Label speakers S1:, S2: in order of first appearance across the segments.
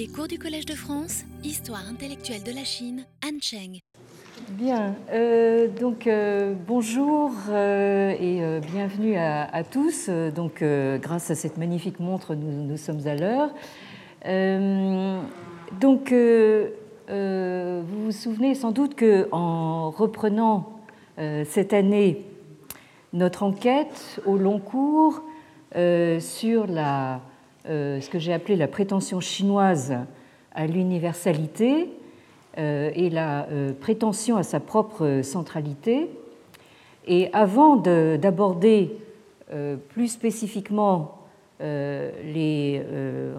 S1: Les cours du Collège de France, Histoire intellectuelle de la Chine, Han Cheng.
S2: Bien, euh, donc euh, bonjour euh, et bienvenue à, tous. Donc, grâce à cette magnifique montre, nous, nous sommes à l'heure. donc, vous vous souvenez sans doute que en reprenant cette année notre enquête au long cours sur la ce que j'ai appelé la prétention chinoise à l'universalité euh, et la euh, prétention à sa propre centralité. Et avant d'aborder plus spécifiquement les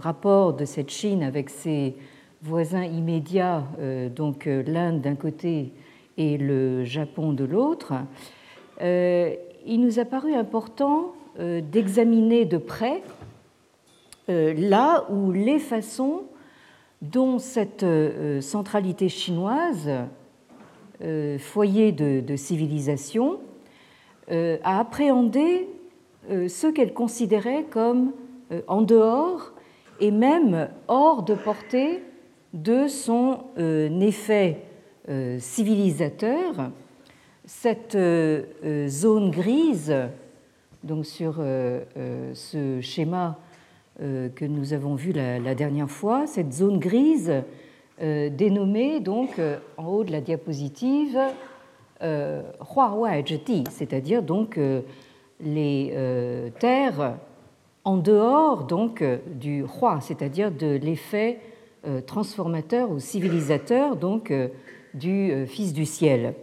S2: rapports de cette Chine avec ses voisins immédiats, donc l'Inde d'un côté et le Japon de l'autre, il nous a paru important d'examiner de près euh, là où les façons dont cette euh, centralité chinoise, euh, foyer de, civilisation, a appréhendé ce qu'elle considérait comme en dehors et même hors de portée de son effet civilisateur, cette zone grise, donc sur ce schéma euh, que nous avons vu la, dernière fois, cette zone grise euh, dénommée donc euh, en haut de la diapositive Huawei c'est-à-dire donc les terres en dehors donc du Hua, c'est-à-dire de l'effet transformateur ou civilisateur donc du Fils du ciel.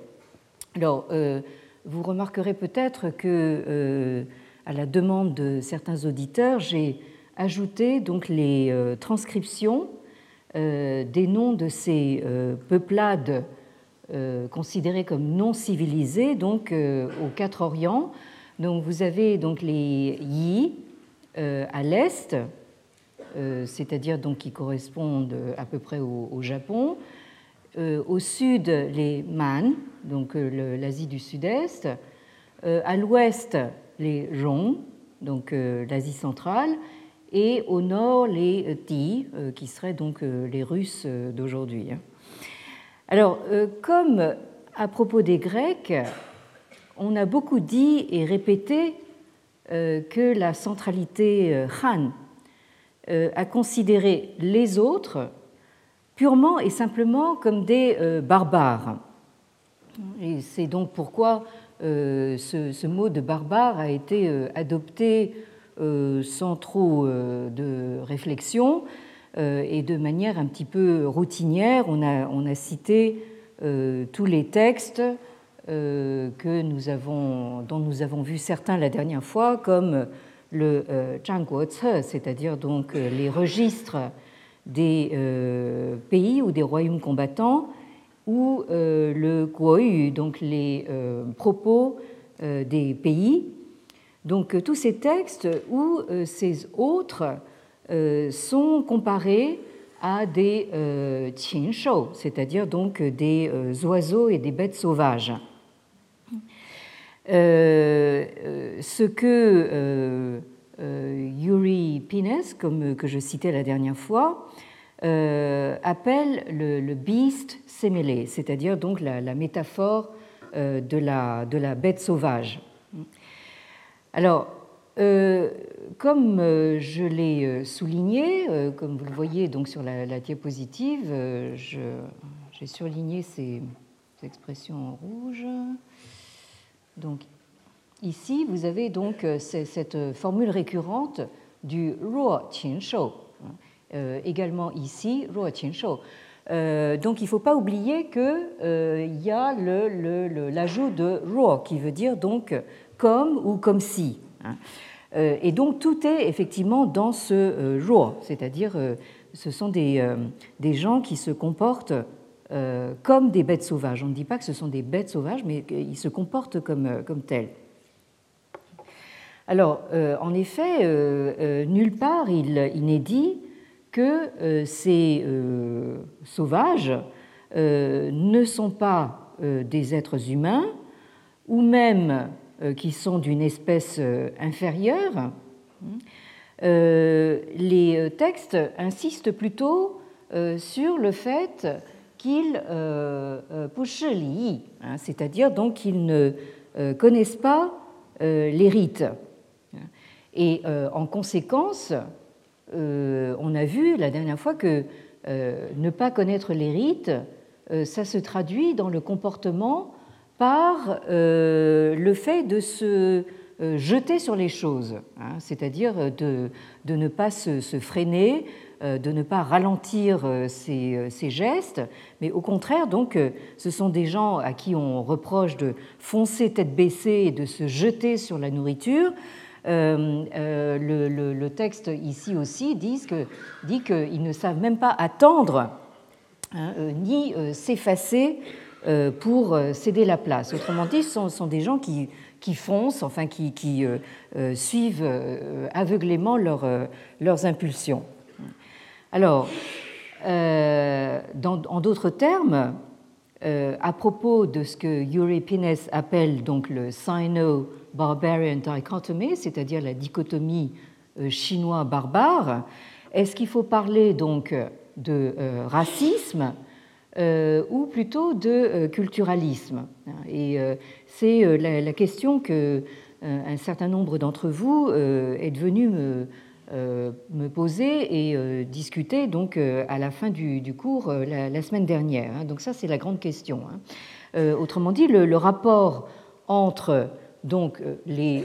S2: Alors, vous remarquerez peut-être que, à la demande de certains auditeurs, j'ai ajouter donc les euh, transcriptions euh, des noms de ces euh, peuplades considérées comme non civilisées, donc aux quatre Orients. Donc vous avez donc les Yi à l'est, c'est-à-dire donc qui correspondent à peu près au, Japon. au sud, les Man, donc l'Asie du Sud-Est. à l'ouest, les Zhong, donc l'Asie centrale et au nord les Ti, euh, qui seraient donc euh, les Russes euh, d'aujourd'hui. Alors, comme à propos des Grecs, on a beaucoup dit et répété que la centralité Han a considéré les autres purement et simplement comme des barbares. Et c'est donc pourquoi ce, mot de barbare a été adopté euh, sans trop euh, de réflexion euh, et de manière un petit peu routinière. On a, cité tous les textes que nous avons, dont nous avons vu certains la dernière fois, comme le Zhangguo c'est-à-dire donc les registres des pays ou des royaumes combattants, ou le Guoyu, donc les propos des pays, donc euh, tous ces textes où euh, ces autres euh, sont comparés à des qianshou, c'est-à-dire donc des oiseaux et des bêtes sauvages. ce que Yuri Pines, comme que je citais la dernière fois, appelle le, beast sémélé, c'est-à-dire donc la, métaphore de, la, de la bête sauvage. Alors, euh, comme euh, je l'ai euh, souligné, comme vous le voyez donc sur la, diapositive, j'ai surligné ces, expressions en rouge. Donc, ici, vous avez donc cette formule récurrente du ruo qin shou. également ici, ruo qin shou. donc il ne faut pas oublier qu'il y a l'ajout de ruo qui veut dire donc comme ou comme si. Hein. Euh, et donc tout est effectivement dans ce euh, jour, c'est-à-dire euh, ce sont des, des, gens qui se comportent comme des bêtes sauvages. On ne dit pas que ce sont des bêtes sauvages, mais ils se comportent comme, comme tels. Alors, en effet, nulle part il, n'est dit que ces sauvages ne sont pas des êtres humains ou même euh, qui sont d'une espèce euh, inférieure, euh, les textes insistent plutôt sur le fait qu'ils hein, c'est-à-dire donc qu'ils ne connaissent pas les rites. Et en conséquence, on a vu la dernière fois que ne pas connaître les rites, ça se traduit dans le comportement par le fait de se euh, jeter sur les choses, hein, c'est-à-dire de, ne pas se, freiner, euh, de ne pas ralentir euh, ses, gestes, mais au contraire, donc, ce sont des gens à qui on reproche de foncer tête baissée et de se jeter sur la nourriture. le, texte ici aussi dit qu'ils ne savent même pas attendre hein, ni s'effacer pour céder la place. Autrement dit, ce sont des gens qui qui foncent, enfin qui, euh, euh, suivent euh, aveuglément leurs impulsions. Alors, en d'autres termes, à propos de ce que Yuri Pines appelle donc le Sino-Barbarian Dichotomy, c'est-à-dire la dichotomie chinois-barbare, est-ce qu'il faut parler donc de racisme ou plutôt de culturalisme Et c'est euh, la, question que euh, un certain nombre d'entre vous euh, est venu me, poser et discuter donc à la fin du, cours la, semaine dernière. Hein. Donc ça, c'est la grande question. Hein. Autrement dit, le, rapport entre donc les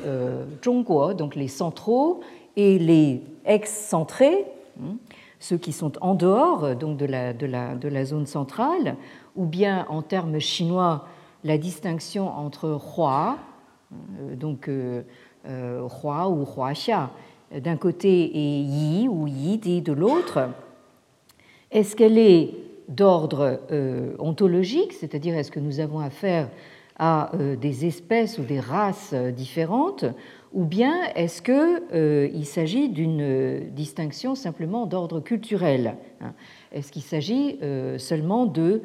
S2: Zhongguo, donc les centraux, et les ex-centrés, hein, ceux qui sont en dehors donc de la, zone centrale, ou bien en termes chinois la distinction entre roi, euh, donc euh, euh, roi ou xia d'un côté et yi ou yi de l'autre, est-ce qu'elle est d'ordre ontologique, c'est-à-dire est-ce que nous avons affaire à des espèces ou des races différentes, ou bien est-ce qu'il s'agit d'une distinction simplement d'ordre culturel hein? Est-ce qu'il s'agit seulement de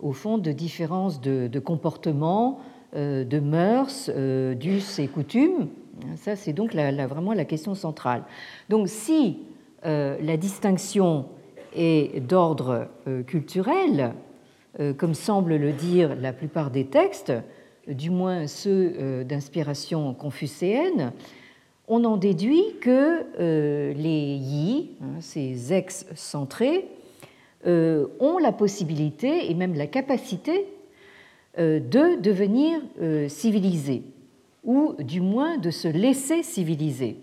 S2: au fond de différences de, comportement, euh, de mœurs, euh, d'us et coutumes? Ça, c'est donc vraiment la question centrale. Donc, si euh, la distinction est d'ordre culturel, comme semble le dire la plupart des textes, du moins ceux d'inspiration confucéenne, on en déduit que les yi, hein, ces ex-centrés, euh, ont la possibilité et même la capacité euh, de devenir euh, civilisés, ou du moins de se laisser civiliser.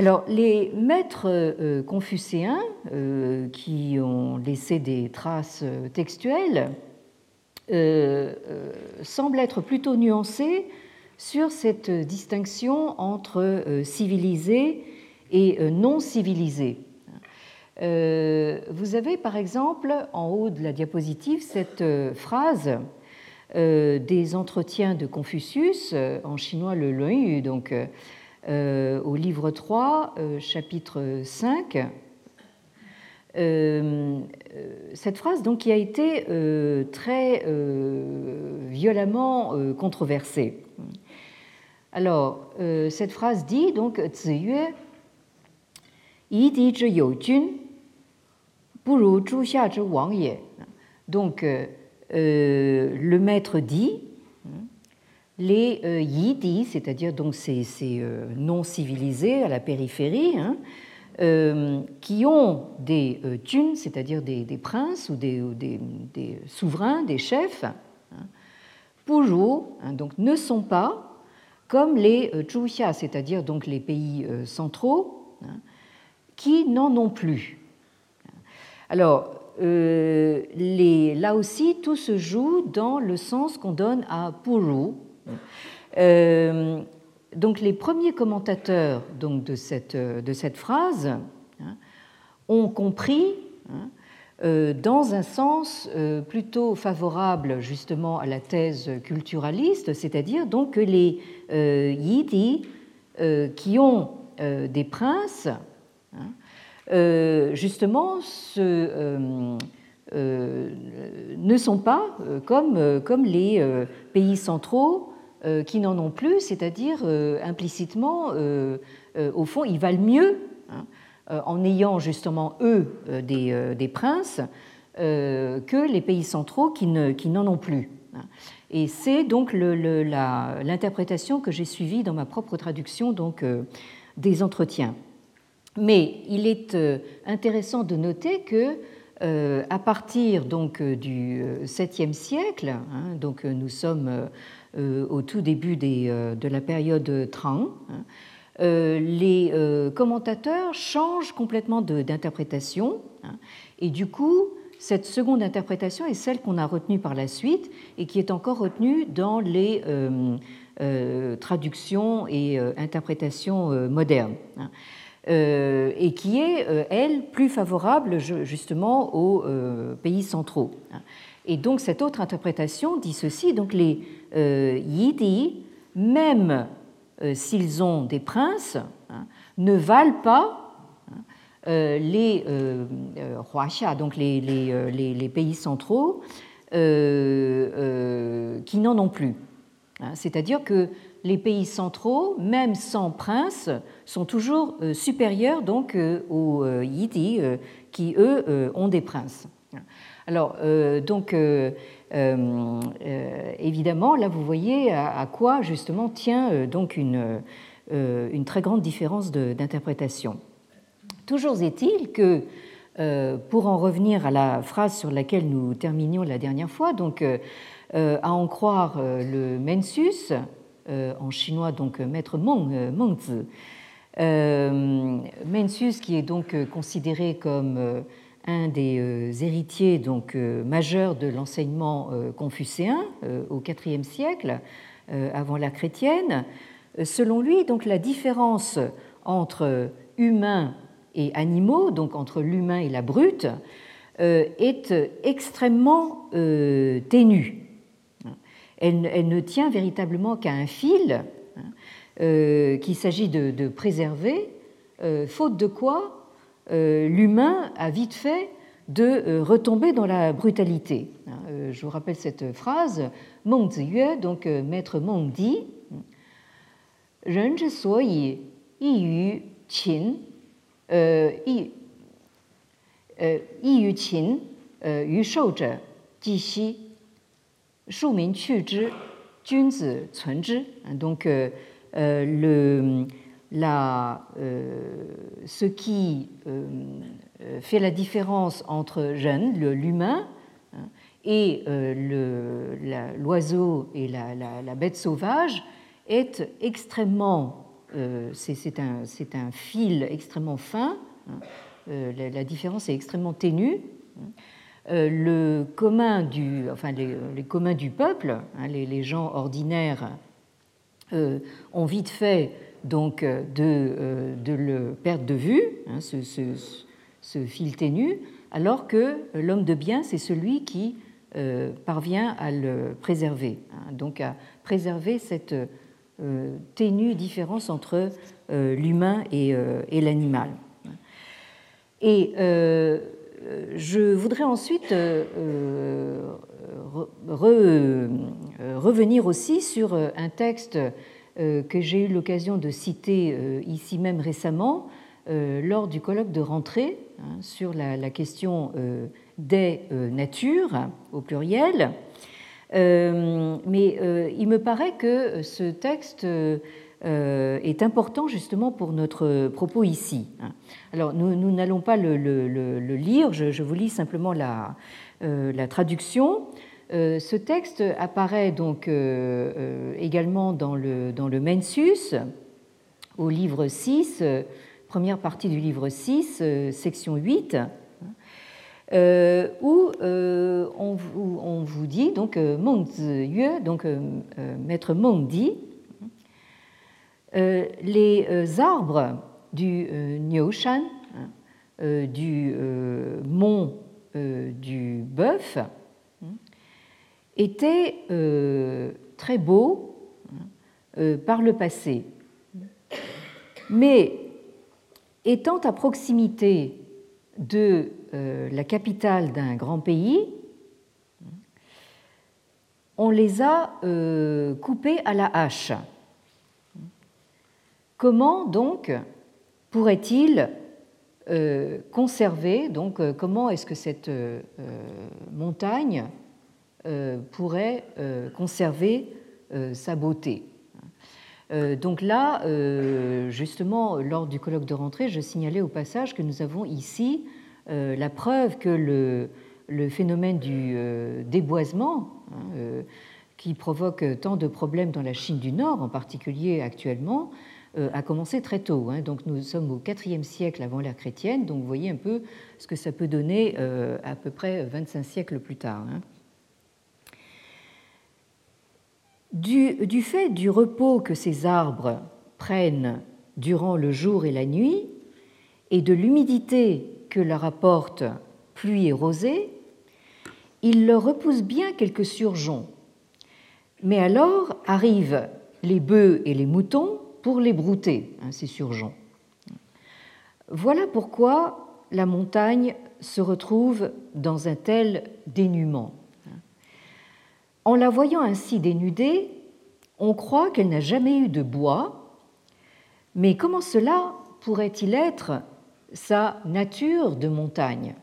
S2: Alors, les maîtres confucéens qui ont laissé des traces textuelles semblent être plutôt nuancés sur cette distinction entre civilisés et euh, non civilisés. Euh, vous avez par exemple en haut de la diapositive cette euh, phrase des entretiens de Confucius, en chinois le Luan donc au livre 3, chapitre 5. cette phrase donc, qui a été très violemment controversée. Alors, cette phrase dit donc donc, euh, euh, le maître dit les euh, yidi, c'est-à-dire donc ces, non civilisés à la périphérie, hein, qui ont des thunes, c'est-à-dire des, princes ou des, souverains, des chefs, hein, hein, donc ne sont pas comme les zhuxia, c'est-à-dire donc les pays centraux, qui n'en ont plus. Alors, euh, là aussi, tout se joue dans le sens qu'on donne à puru. Euh, donc, les premiers commentateurs donc, de, cette, de cette phrase hein, ont compris hein, euh, dans un sens plutôt favorable justement à la thèse culturaliste, c'est-à-dire donc que les yidis qui ont des princes Hein. Euh, justement, euh, euh, ne sont pas comme, comme les pays centraux qui n'en ont plus, c'est-à-dire implicitement, au fond, ils valent mieux hein, en ayant justement eux des, princes que les pays centraux qui n'en ont plus. Et c'est donc l'interprétation que j'ai suivie dans ma propre traduction donc, des entretiens. Mais il est intéressant de noter que euh, à partir donc euh, du 7e euh, siècle, hein, donc nous sommes au tout début de la période Tang, hein, les commentateurs changent complètement d'interprétation hein, et du coup cette seconde interprétation est celle qu'on a retenue par la suite et qui est encore retenue dans les traductions et interprétations modernes. Euh, et qui est, euh, elle, plus favorable justement aux euh, pays centraux. Et donc cette autre interprétation dit ceci, donc les Yidi, même s'ils ont des princes, hein, ne valent pas hein, les Huaxia, donc les, pays centraux, qui n'en ont plus. Hein. C'est-à-dire que les pays centraux, même sans prince, sont toujours euh, supérieurs donc euh, aux euh, Yidi qui eux ont des princes. Alors donc évidemment là vous voyez à quoi justement tient donc une, très grande différence d'interprétation. Toujours est-il que pour en revenir à la phrase sur laquelle nous terminions la dernière fois, donc à en croire le Mensus, en chinois, donc euh, maître Meng, euh, Mengzi. Mencius, qui est donc considéré comme un des héritiers donc majeurs de l'enseignement confucéen au IVe siècle avant la chrétienne. Selon lui, donc la différence entre humains et animaux, donc entre l'humain et la brute, est extrêmement ténue elle, ne tient véritablement qu'à un fil hein, euh, qu'il s'agit de, préserver, euh, faute de quoi euh, l'humain a vite fait de retomber dans la brutalité. Hein. je vous rappelle cette phrase, Meng Ziyue, donc maître Meng dit Ren yu qin, yu shou ji xi donc, euh, euh, le, la, euh, ce qui fait la différence entre Ren, l'humain, hein, et l'oiseau et la, la, bête sauvage est extrêmement, c'est un, un, fil extrêmement fin, hein, la, différence est extrêmement ténue. Euh, le commun du, enfin les, communs du peuple, hein, les, gens ordinaires, euh, ont vite fait donc de, euh, de le perdre de vue, hein, ce, fil ténu, alors que l'homme de bien, c'est celui qui parvient à le préserver, hein, donc à préserver cette ténue différence entre l'humain et, et l'animal. Et je voudrais ensuite euh, euh, revenir aussi sur un texte euh, que j'ai eu l'occasion de citer ici même récemment lors du colloque de rentrée hein, sur la, question des natures au pluriel. mais il me paraît que ce texte euh, est important justement pour notre propos ici. Hein. Alors nous n'allons pas le, lire, je, vous lis simplement la, euh, traduction. Euh, ce texte apparaît donc également dans le, dans le Mensus, au livre 6, première partie du livre 6, section 8, où on, vous, dit, donc Yue, donc maître Meng dit, euh, les euh, arbres du euh, Niaoshan, hein, du mont du bœuf, hein, étaient très beaux hein, par le passé. Mais étant à proximité de la capitale d'un grand pays, on les a coupés à la hache. Comment donc pourrait-il conserver, donc comment est-ce que cette montagne pourrait conserver sa beauté? Donc là, justement, lors du colloque de rentrée, je signalais au passage que nous avons ici la preuve que le, phénomène du déboisement, hein, qui provoque tant de problèmes dans la Chine du Nord, en particulier actuellement, euh, a commencé très tôt. Hein. Donc nous sommes au IVe siècle avant l'ère chrétienne, donc vous voyez un peu ce que ça peut donner euh, à peu près 25 siècles plus tard. Hein. Du, fait du repos que ces arbres prennent durant le jour et la nuit, et de l'humidité que leur apporte pluie et rosée, il leur repousse bien quelques surgeons mais alors arrivent les bœufs et les moutons pour les brouter, hein, ces surgeons. Voilà pourquoi la montagne se retrouve dans un tel dénuement. En la voyant ainsi dénudée, on croit qu'elle n'a jamais eu de bois, mais comment cela pourrait-il être sa nature de montagne?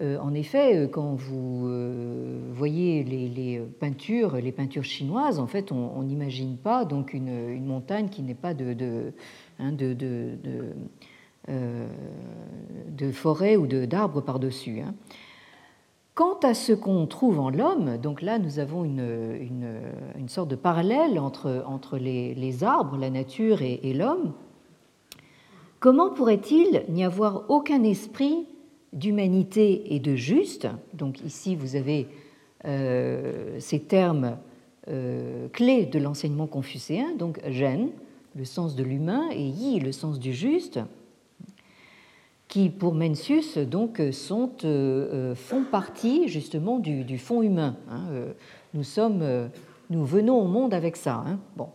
S2: En effet, euh, quand vous euh, voyez les, peintures, chinoises, en fait, on n'imagine pas donc une, montagne qui n'est pas de, de, hein, forêt ou d'arbres par-dessus. Hein. Quant à ce qu'on trouve en l'homme, donc là nous avons une, sorte de parallèle entre, les, arbres, la nature et l'homme. Comment pourrait-il n'y avoir aucun esprit d'humanité et de juste. Donc ici, vous avez euh, ces termes euh, clés de l'enseignement confucéen, donc gène, le sens de l'humain, et yi, le sens du juste, qui pour Mencius donc sont, euh, font partie justement du, fond humain. Hein. Nous sommes, nous venons au monde avec ça. Hein. Bon.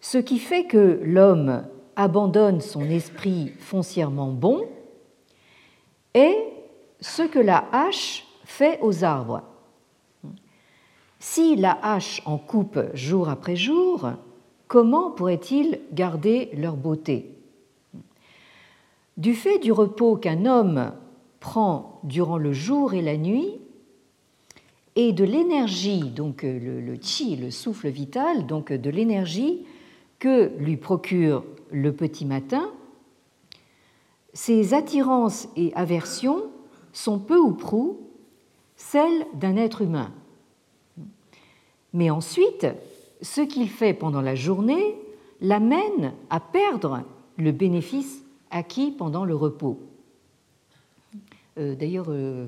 S2: Ce qui fait que l'homme abandonne son esprit foncièrement bon est ce que la hache fait aux arbres. Si la hache en coupe jour après jour, comment pourrait-il garder leur beauté? Du fait du repos qu'un homme prend durant le jour et la nuit, et de l'énergie, donc le, le chi, le souffle vital, donc de l'énergie que lui procure le petit matin, ces attirances et aversions sont peu ou prou celles d'un être humain. Mais ensuite, ce qu'il fait pendant la journée l'amène à perdre le bénéfice acquis pendant le repos. Euh, d'ailleurs, euh,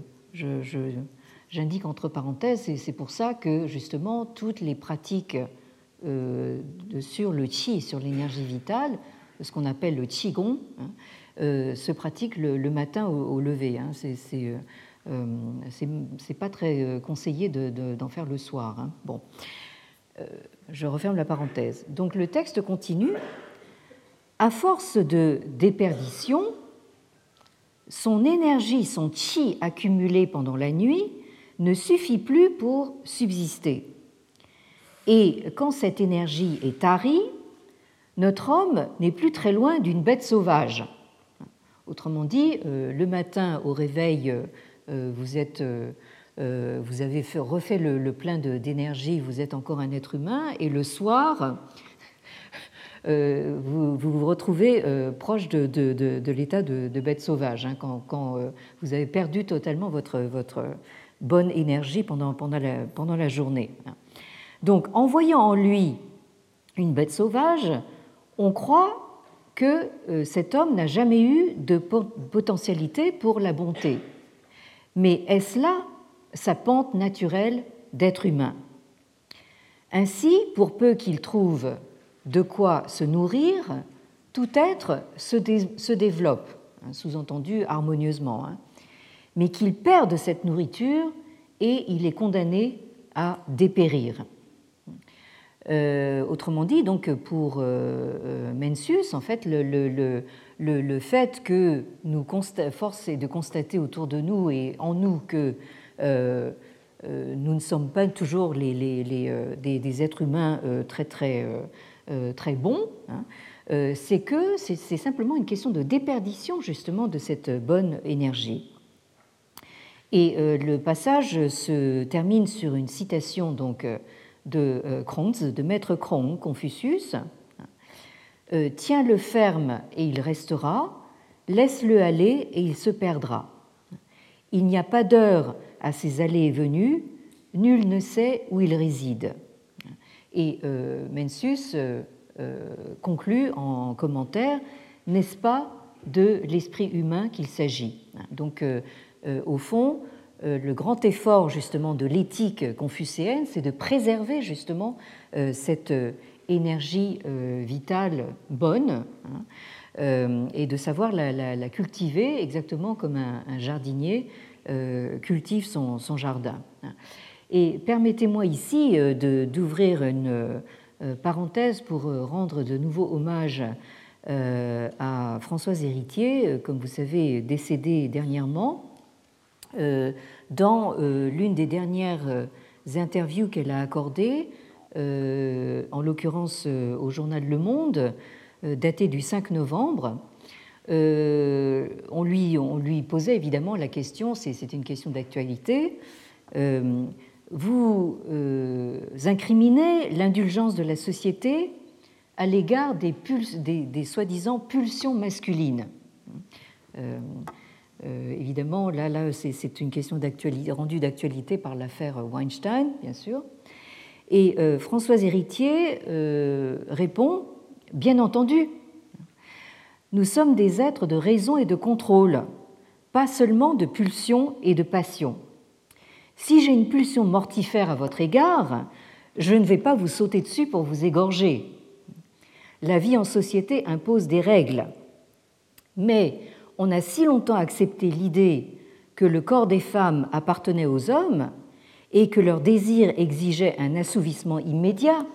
S2: j'indique entre parenthèses, et c'est pour ça que justement toutes les pratiques euh, sur le qi, sur l'énergie vitale, ce qu'on appelle le qigong, hein, se pratique le, matin au, lever. Hein. C'est euh, euh, pas très conseillé d'en faire le soir. Hein. Bon, je referme la parenthèse. Donc le texte continue. À force de déperdition, son énergie, son chi accumulé pendant la nuit ne suffit plus pour subsister. Et quand cette énergie est tarie, notre homme n'est plus très loin d'une bête sauvage. Autrement dit, euh, le matin au réveil, euh, vous, êtes, euh, vous avez refait le, plein d'énergie, vous êtes encore un être humain, et le soir, vous, vous, retrouvez proche de, l'état de, bête sauvage, hein, quand, vous avez perdu totalement votre, bonne énergie pendant, la, pendant la journée. Donc, en voyant en lui une bête sauvage, on croit que euh, cet homme n'a jamais eu de potentialité pour la bonté. Mais est-ce là sa pente naturelle d'être humain? Ainsi, pour peu qu'il trouve de quoi se nourrir, tout être se, développe, hein, sous-entendu harmonieusement, hein. mais qu'il perde cette nourriture et il est condamné à dépérir. Euh, autrement dit, donc pour euh, euh, Mencius, en fait, le, fait que nous force est de constater autour de nous et en nous que nous ne sommes pas toujours des, êtres humains très très très bons. Hein, c'est que c'est simplement une question de déperdition justement de cette bonne énergie. Et le passage se termine sur une citation donc de Kronz, de Maître Krong, Confucius. Tiens-le ferme et il restera, laisse-le aller et il se perdra. Il n'y a pas d'heure à ses allées et venues, nul ne sait où il réside. Et euh, Mencius euh, euh, conclut en commentaire N'est-ce pas de l'esprit humain qu'il s'agit? Donc, au fond, le grand effort justement de l'éthique confucéenne, c'est de préserver justement cette énergie vitale bonne hein, et de savoir la, cultiver exactement comme un, jardinier cultive son, son jardin. Et permettez-moi ici euh, d'ouvrir une euh, parenthèse pour euh, rendre de nouveau hommage à Françoise Héritier, comme vous savez, décédée dernièrement. Dans l'une des dernières interviews qu'elle a accordées, en l'occurrence au journal Le Monde, datée du 5 novembre, on, lui, on lui posait évidemment la question, c'est une question d'actualité, vous euh, incriminez l'indulgence de la société à l'égard des, des, soi-disant pulsions masculines. Euh, euh, évidemment, là, là c'est une question rendue d'actualité par l'affaire Weinstein, bien sûr. Et Françoise Héritier répond Bien entendu, nous sommes des êtres de raison et de contrôle, pas seulement de pulsions et de passions. Si j'ai une pulsion mortifère à votre égard, je ne vais pas vous sauter dessus pour vous égorger. La vie en société impose des règles. Mais on a si longtemps accepté l'idée que le corps des femmes appartenait aux hommes et que leur désir exigeait un assouvissement immédiat,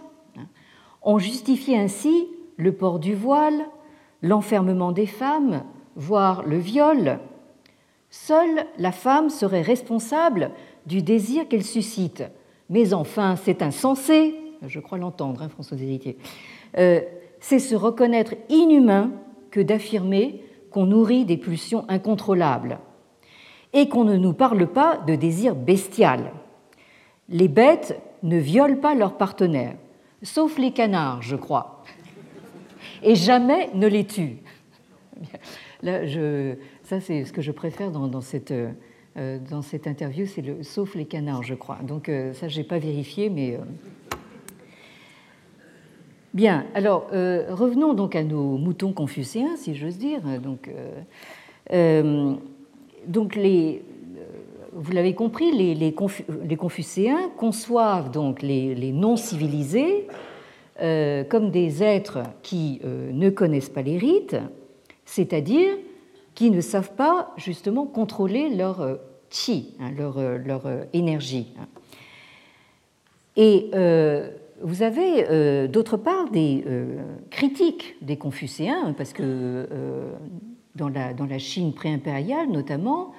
S2: on justifiait ainsi le port du voile, l'enfermement des femmes, voire le viol. Seule la femme serait responsable du désir qu'elle suscite. Mais enfin, c'est insensé, je crois l'entendre, hein, François Héritier, euh, c'est se reconnaître inhumain que d'affirmer qu'on nourrit des pulsions incontrôlables et qu'on ne nous parle pas de désir bestial. Les bêtes ne violent pas leurs partenaires, sauf les canards, je crois, et jamais ne les tuent. Là, je, ça, c'est ce que je préfère dans, euh, cette interview, c'est le sauf les canards, je crois. Donc euh, ça, je n'ai pas vérifié, mais. Euh. Bien, alors revenons donc à nos moutons confucéens, si j'ose dire. Donc, donc les, vous l'avez compris, les, confucéens conçoivent donc les, non civilisés comme des êtres qui ne connaissent pas les rites, c'est-à-dire qui ne savent pas justement contrôler leur euh, chi, hein, leur, euh, leur, euh, énergie. Et vous avez d'autre part des critiques des Confucéens, parce que dans, la, dans la Chine préimpériale notamment,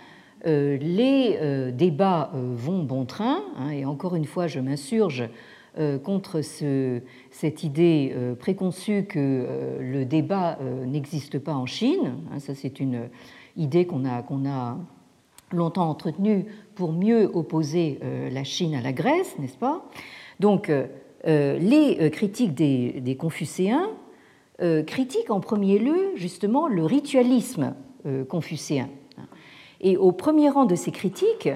S2: les débats vont bon train, hein, et encore une fois je m'insurge euh, contre cette idée euh, préconçue que euh, le débat n'existe pas en Chine. Hein, ça, c'est une idée qu'on a, qu'on a longtemps entretenue pour mieux opposer la Chine à la Grèce, n'est-ce pas? Donc, les critiques des, confucéens critiquent en premier lieu justement le ritualisme confucéen. Et au premier rang de ces critiques,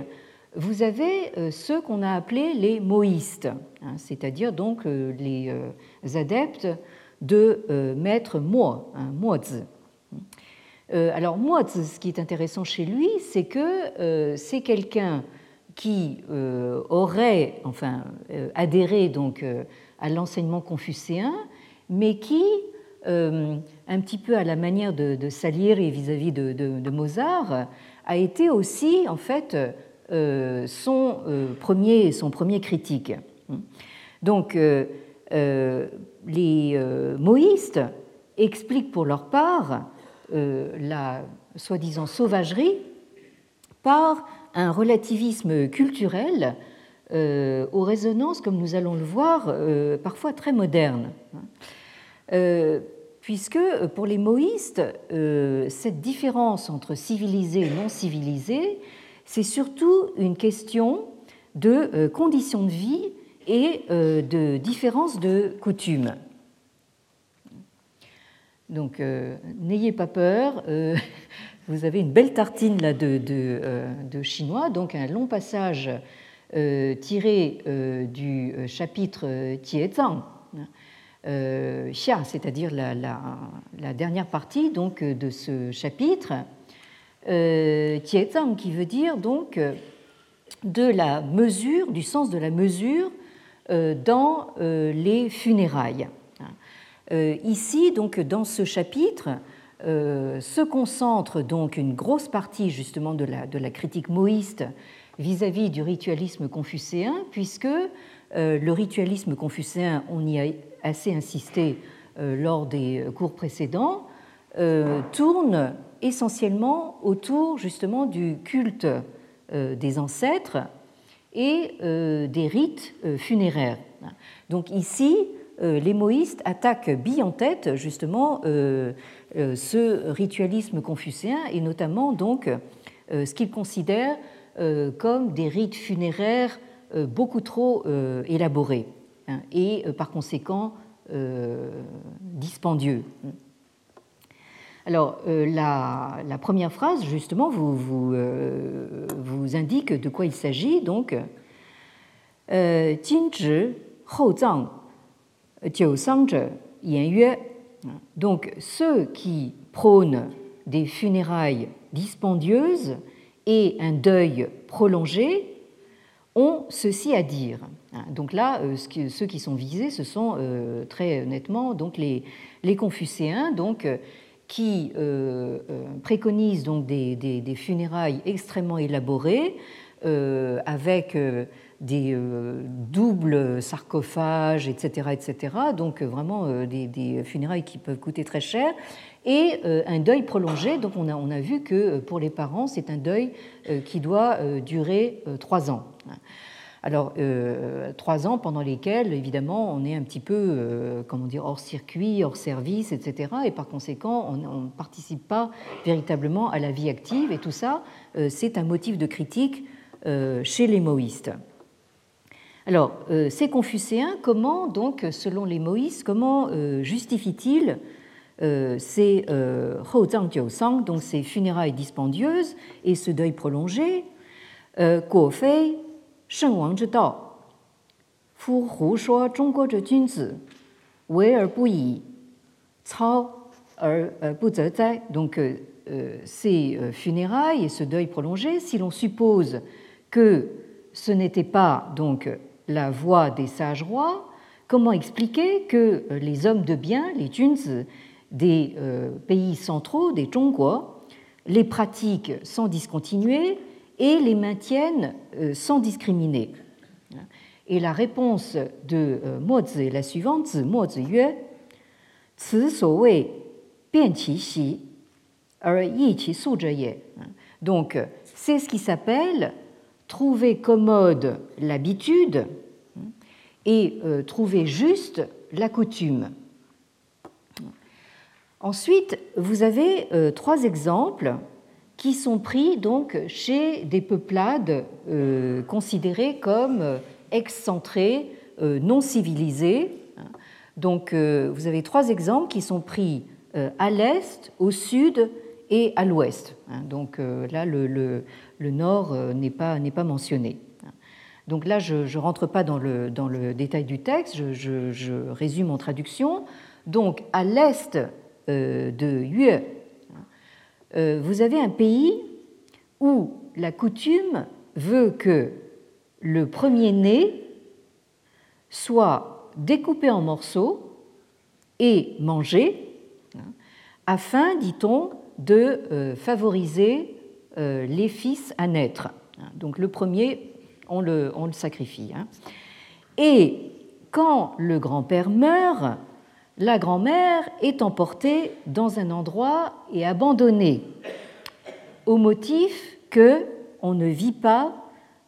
S2: vous avez euh, ceux qu'on a appelés les moïstes, hein, c'est-à-dire donc euh, les euh, adeptes de maître Mo, hein, Mozi. Alors Mozi, ce qui est intéressant chez lui, c'est que c'est quelqu'un qui aurait enfin adhéré donc à l'enseignement confucéen, mais qui un petit peu à la manière de, Salieri vis-à-vis de, de, Mozart, a été aussi en fait euh, son, euh, premier, son premier critique. Donc, euh, les moïstes expliquent pour leur part la soi-disant sauvagerie par un relativisme culturel aux résonances, comme nous allons le voir, parfois très modernes. puisque pour les moïstes, cette différence entre civilisé et non civilisé, c'est surtout une question de conditions de vie et de différence de coutumes. Donc, n'ayez pas peur, vous avez une belle tartine là de, de chinois, donc un long passage euh, tiré euh, du euh, chapitre Tiezang, Xia, c'est-à-dire la, la, dernière partie donc, de ce chapitre, Tiezang qui veut dire donc de la mesure, du sens de la mesure dans les funérailles. Ici, donc, dans ce chapitre, se concentre donc une grosse partie justement de la, critique moïste vis-à-vis du ritualisme confucéen, puisque euh, le ritualisme confucéen, on y a assez insisté euh, lors des cours précédents, euh, tourne essentiellement autour justement du culte des ancêtres et des rites funéraires. Donc ici, les moïstes attaquent bille en tête justement ce ritualisme confucéen et notamment donc ce qu'ils considèrent euh, comme des rites funéraires euh, beaucoup trop euh, élaborés hein, et par conséquent dispendieux. Alors, la, première phrase, justement, vous, indique de quoi il s'agit. Donc, donc, ceux qui prônent des funérailles dispendieuses et un deuil prolongé ont ceci à dire. Donc là, euh, ceux qui sont visés, ce sont euh, très nettement donc les, les confucéens, donc, euh, qui préconisent donc des, des, funérailles extrêmement élaborées, avec des doubles sarcophages, etc., etc. Donc vraiment des, funérailles qui peuvent coûter très cher et euh, un deuil prolongé. Donc on a, on a vu que euh, pour les parents, c'est un deuil euh, qui doit durer trois ans. Alors, trois ans pendant lesquels, évidemment, on est un petit peu, comment dire, hors circuit, hors service, etc. Et par conséquent, on ne participe pas véritablement à la vie active. Et tout ça, c'est un motif de critique chez les moïstes. Alors, ces confucéens, comment, donc, selon les moïstes, comment justifient-ils euh, c'est euh, Sang, donc ces funérailles dispendieuses et ce deuil prolongé. Euh, Guo Fei, Sheng Wang Zhi Dao, Fu Hu Shuo Zhongguo Zhe Junzi, Wei Er Bu Yi, Cao Er Bu Ze Zai. Donc ces funérailles et ce deuil prolongé, si l'on suppose que ce n'était pas donc la voix des sages rois, comment expliquer que les hommes de bien, les Junzi, des euh, pays centraux, des Zhongguo, les pratiquent sans discontinuer et les maintiennent euh, sans discriminer? Et la réponse de euh, Mozi est la suivante Mozi yue, donc, c'est ce qui s'appelle trouver commode l'habitude et trouver juste la coutume. Ensuite, vous avez euh, trois exemples qui sont pris donc chez des peuplades euh, considérées comme euh, excentrées, non civilisées. Donc, vous avez trois exemples qui sont pris à l'est, au sud et à l'ouest. Donc là, le, nord n'est pas, mentionné. Donc là, je ne rentre pas dans le, dans détail du texte, je, je résume en traduction. Donc à l'est euh, de Yue, euh, vous avez un pays où la coutume veut que le premier-né soit découpé en morceaux et mangé, hein, afin, dit-on, de euh, favoriser les fils à naître. Donc le premier, on le, sacrifie. Hein. Et quand le grand-père meurt, la grand-mère est emportée dans un endroit et abandonnée au motif que on ne vit pas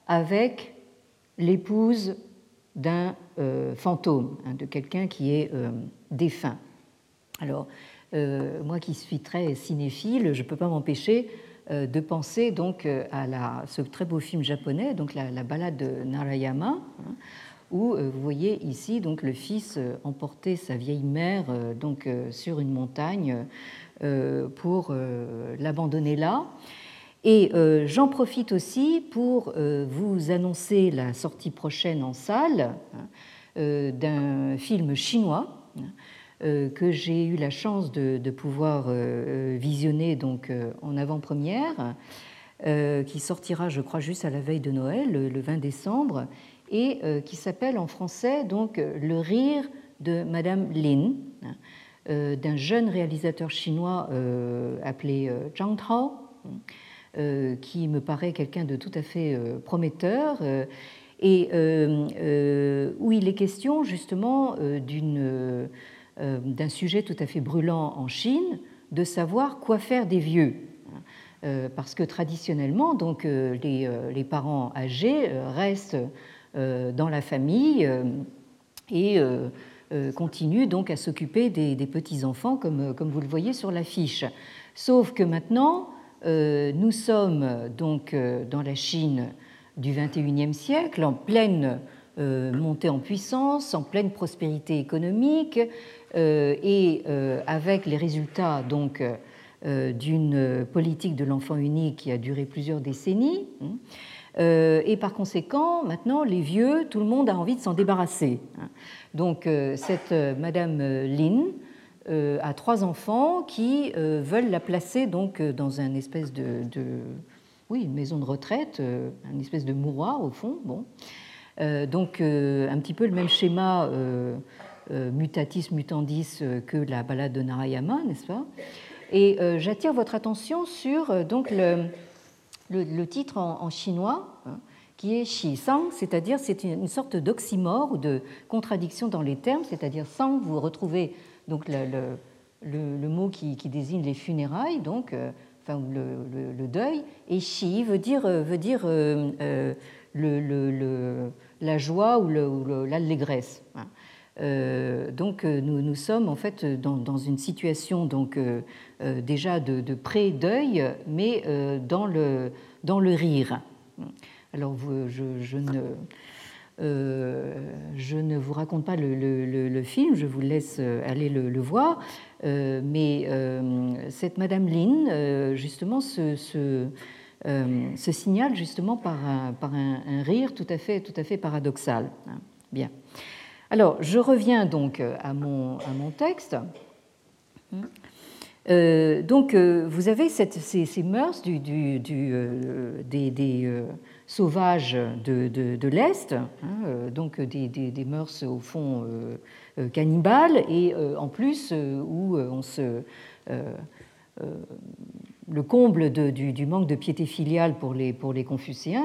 S2: avec l'épouse d'un euh, fantôme, hein, de quelqu'un qui est euh, défunt. Alors, moi qui suis très cinéphile, je ne peux pas m'empêcher de penser donc à la, ce très beau film japonais, donc la, la balade de Narayama, hein, où vous voyez ici donc le fils emporter sa vieille mère donc sur une montagne pour l'abandonner là. Et euh, j'en profite aussi pour euh, vous annoncer la sortie prochaine en salle hein, euh, d'un film chinois que j'ai eu la chance de, pouvoir visionner donc en avant-première, qui sortira, je crois, juste à la veille de Noël, le, 20 décembre, et qui s'appelle en français donc Le rire de Madame Lin, hein, d'un jeune réalisateur chinois appelé Zhang Tao euh, qui me paraît quelqu'un de tout à fait euh, prometteur euh, et où il est question justement d'un sujet tout à fait brûlant en Chine, de savoir quoi faire des vieux. Parce que traditionnellement, donc, les, les parents âgés restent dans la famille et continuent donc à s'occuper des, petits-enfants, comme, comme vous le voyez sur l'affiche. Sauf que maintenant, euh, nous sommes donc euh, dans la Chine du XXIe siècle, en pleine euh, montée en puissance, en pleine prospérité économique, et avec les résultats donc d'une politique de l'enfant unique qui a duré plusieurs décennies. Hein. et par conséquent, maintenant, les vieux, tout le monde a envie de s'en débarrasser. Hein. Donc, cette Madame Lin euh, à trois enfants qui euh, veulent la placer donc euh, dans une espèce de, oui, une maison de retraite, une espèce de mouroir au fond. Bon. donc un petit peu le même schéma mutatis mutandis que la balade de Narayama, n'est-ce pas? Et j'attire votre attention sur donc le, le, titre en, chinois. Hein, qui est Shi Sang, c'est-à-dire c'est une sorte d'oxymore ou de contradiction dans les termes, c'est-à-dire Sang, vous retrouvez donc le, le, mot qui, désigne les funérailles, donc, euh, enfin, le, deuil, et chi veut dire, euh, veut dire euh, la joie ou l'allégresse. Hein. Donc nous, nous, sommes en fait dans, une situation donc déjà de, pré-deuil, mais dans, le, dans le rire. Alors je, ne euh, je ne vous raconte pas le, film, je vous laisse euh, aller le, voir, euh, mais cette Madame Lin, justement, se, se, signale justement par, un, par un, rire tout à fait, tout à fait paradoxal. Hein. Bien. Alors, je reviens donc à mon, à mon texte. donc, vous avez cette, ces, mœurs des, sauvages de, l'Est, hein, euh, donc des, des, mœurs au fond euh, euh, cannibales, et en plus où on se le comble du, manque de piété filiale pour les, pour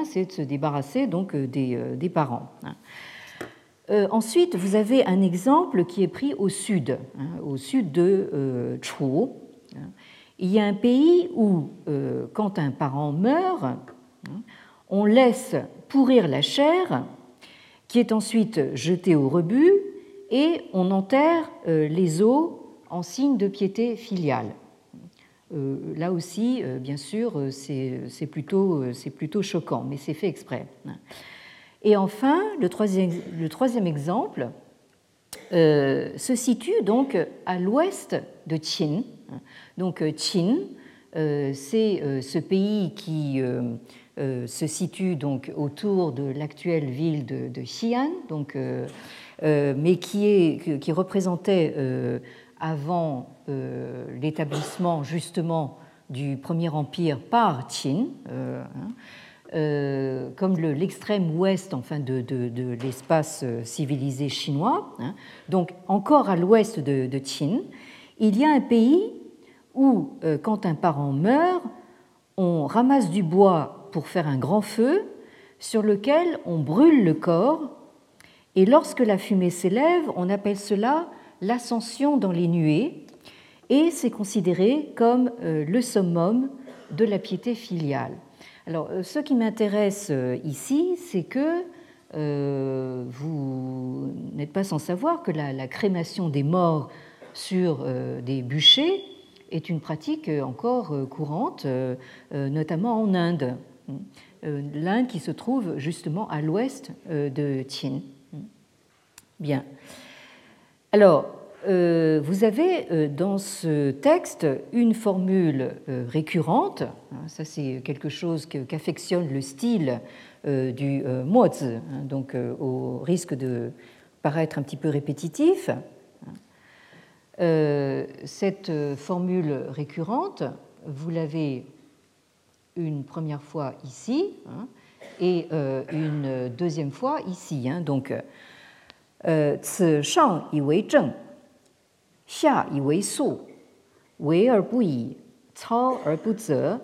S2: c'est de se débarrasser donc des, des parents. Hein. Ensuite, vous avez un exemple qui est pris au sud, hein, au sud de euh, Il y a un pays où, quand un parent meurt, on laisse pourrir la chair, qui est ensuite jetée au rebut, et on enterre euh, les os en signe de piété filiale. Euh, là aussi, euh, bien sûr, c'est plutôt, plutôt, choquant, mais c'est fait exprès. Et enfin, le troisième, le troisième exemple se situe donc à l'ouest de Qin. Donc Qin, c'est ce pays qui euh, se situe donc autour de l'actuelle ville de, Xi'an, donc, euh, euh, mais qui, est, qui représentait avant l'établissement justement du Premier Empire par Qin, hein, comme l'extrême ouest enfin, de, de, l'espace civilisé chinois, hein. donc encore à l'ouest de, Qin, il y a un pays où, quand un parent meurt, on ramasse du bois pour faire un grand feu sur lequel on brûle le corps et lorsque la fumée s'élève, on appelle cela l'ascension dans les nuées et c'est considéré comme euh, le summum de la piété filiale. Alors, euh, ce qui m'intéresse euh, ici, c'est que vous n'êtes pas sans savoir que la, crémation des morts sur des bûchers est une pratique encore courante, notamment en Inde. L'Inde qui se trouve justement à l'ouest de Qin. Bien. Alors, euh, vous avez euh, dans ce texte une formule euh, récurrente, hein, ça c'est quelque chose qu'affectionne le style du Mozi, hein, donc au risque de paraître un petit peu répétitif. Cette formule récurrente, vous l'avez une première fois ici hein, et une deuxième fois ici. Donc, 此上以为正。 下以为素，为而不以，操而不责，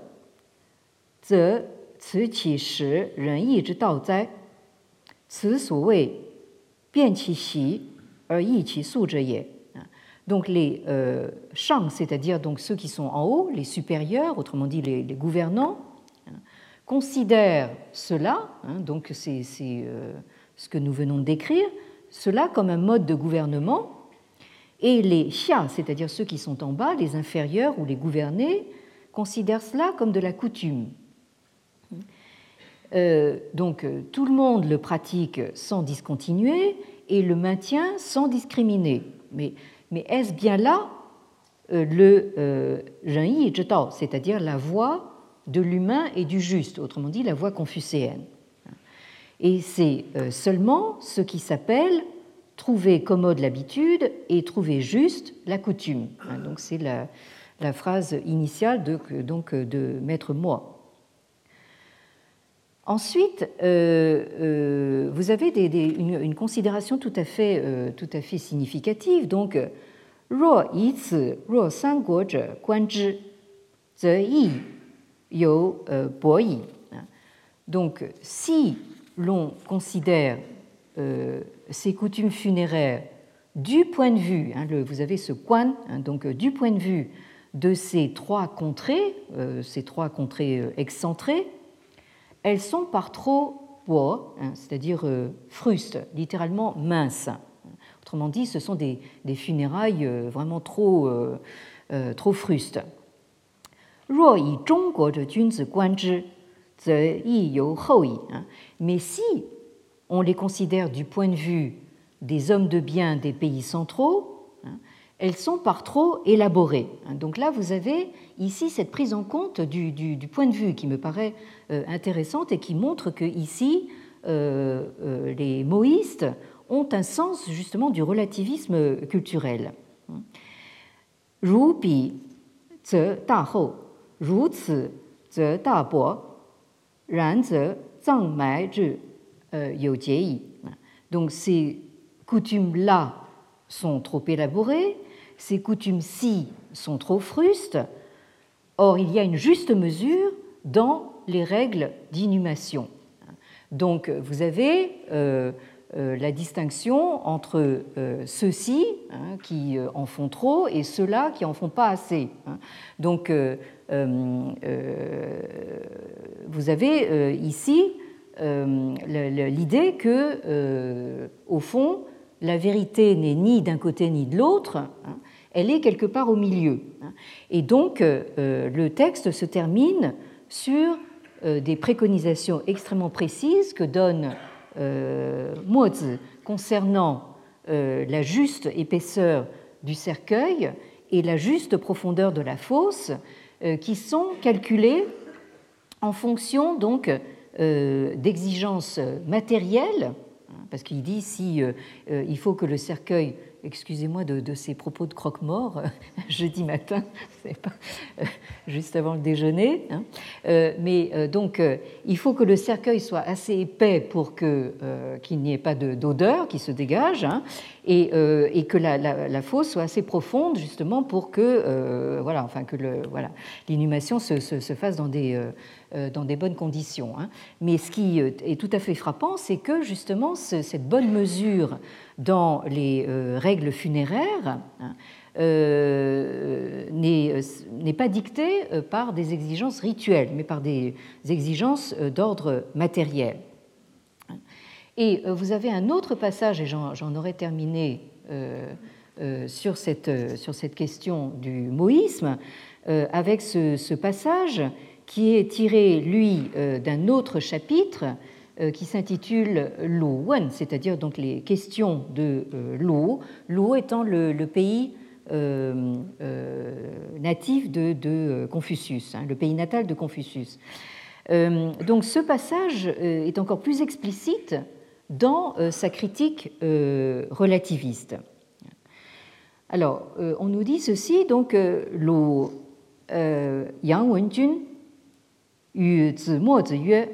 S2: 则此岂实仁义之道哉？此所谓变其习而易其素者也。Donc les champs, c'est-à-dire donc ceux qui sont en haut, les supérieurs, autrement dit les, les gouvernants, considèrent cela, hein, donc c'est euh, ce que nous venons de décrire, cela comme un mode de gouvernement et les xia, c'est-à-dire ceux qui sont en bas, les inférieurs ou les gouvernés, considèrent cela comme de la coutume. Euh, donc tout le monde le pratique sans discontinuer et le maintient sans discriminer. Mais, mais est-ce bien là euh, le euh, Yi c'est-à-dire la voie de l'humain et du juste, autrement dit la voie confucéenne Et c'est euh, seulement ce qui s'appelle trouver commode l'habitude et trouver juste la coutume. Hein, c'est la, phrase initiale de, donc, de Maître Moi. Ensuite, euh, euh, vous avez une, considération tout à fait, euh, significative. Donc, Donc, si l'on considère ces coutumes funéraires du point de vue, hein, vous avez ce quan, hein, donc euh, du point de vue de ces trois contrées, euh, ces trois contrées excentrées, elles sont par trop bois, hein, c'est-à-dire frustes, littéralement minces. Autrement dit, ce sont des, funérailles vraiment trop, trop frustes. Mais si on les considère du point de vue des hommes de bien des pays centraux, hein, elles sont par trop élaborées. Hein. Donc là, vous avez ici cette prise en compte du, point de vue qui me paraît euh, intéressante et qui montre que ici, euh, euh, les moïstes ont un sens justement du relativisme culturel. Ru bo, ran zang mai euh, Donc ces coutumes-là sont trop élaborées, ces coutumes-ci sont trop frustes. Or, il y a une juste mesure dans les règles d'inhumation. Donc, vous avez euh, euh, la distinction entre ceux-ci hein, qui en font trop et ceux-là qui en font pas assez. Hein. Donc, vous avez ici euh, l'idée que, euh, au fond, la vérité n'est ni d'un côté ni de l'autre, hein, elle est quelque part au milieu. Hein. Et donc, euh, le texte se termine sur des préconisations extrêmement précises que donne Mozi concernant la juste épaisseur du cercueil et la juste profondeur de la fosse, qui sont calculées en fonction donc euh, d'exigences matérielles, hein, parce qu'il dit si euh, euh, il faut que le cercueil excusez-moi de, ces propos de croque-mort jeudi matin, juste avant le déjeuner. Hein. mais donc, il faut que le cercueil soit assez épais pour qu'il n'y ait pas d'odeur qui se dégage, hein, et, et, que la, fosse soit assez profonde justement pour que, voilà, enfin que voilà, l'inhumation se, se, se, fasse dans des euh, dans des bonnes conditions. Hein. Mais ce qui euh, est tout à fait frappant, c'est que justement cette bonne mesure dans les euh, règles funéraires hein, n'est pas dictée par des exigences rituelles, mais par des exigences d'ordre matériel. Et vous avez un autre passage, et j'en aurais terminé sur, cette, sur cette question du moïsme avec ce, passage qui est tiré, lui, d'un autre chapitre qui s'intitule Lo c'est-à-dire donc les questions de Lo, Lo étant le, pays natif de, de Confucius, hein, le pays natal de Confucius. donc ce passage est encore plus explicite dans euh, sa critique euh, relativiste. Alors, euh, on nous dit ceci, donc, lo Yang Wenjun yu mo zi yue.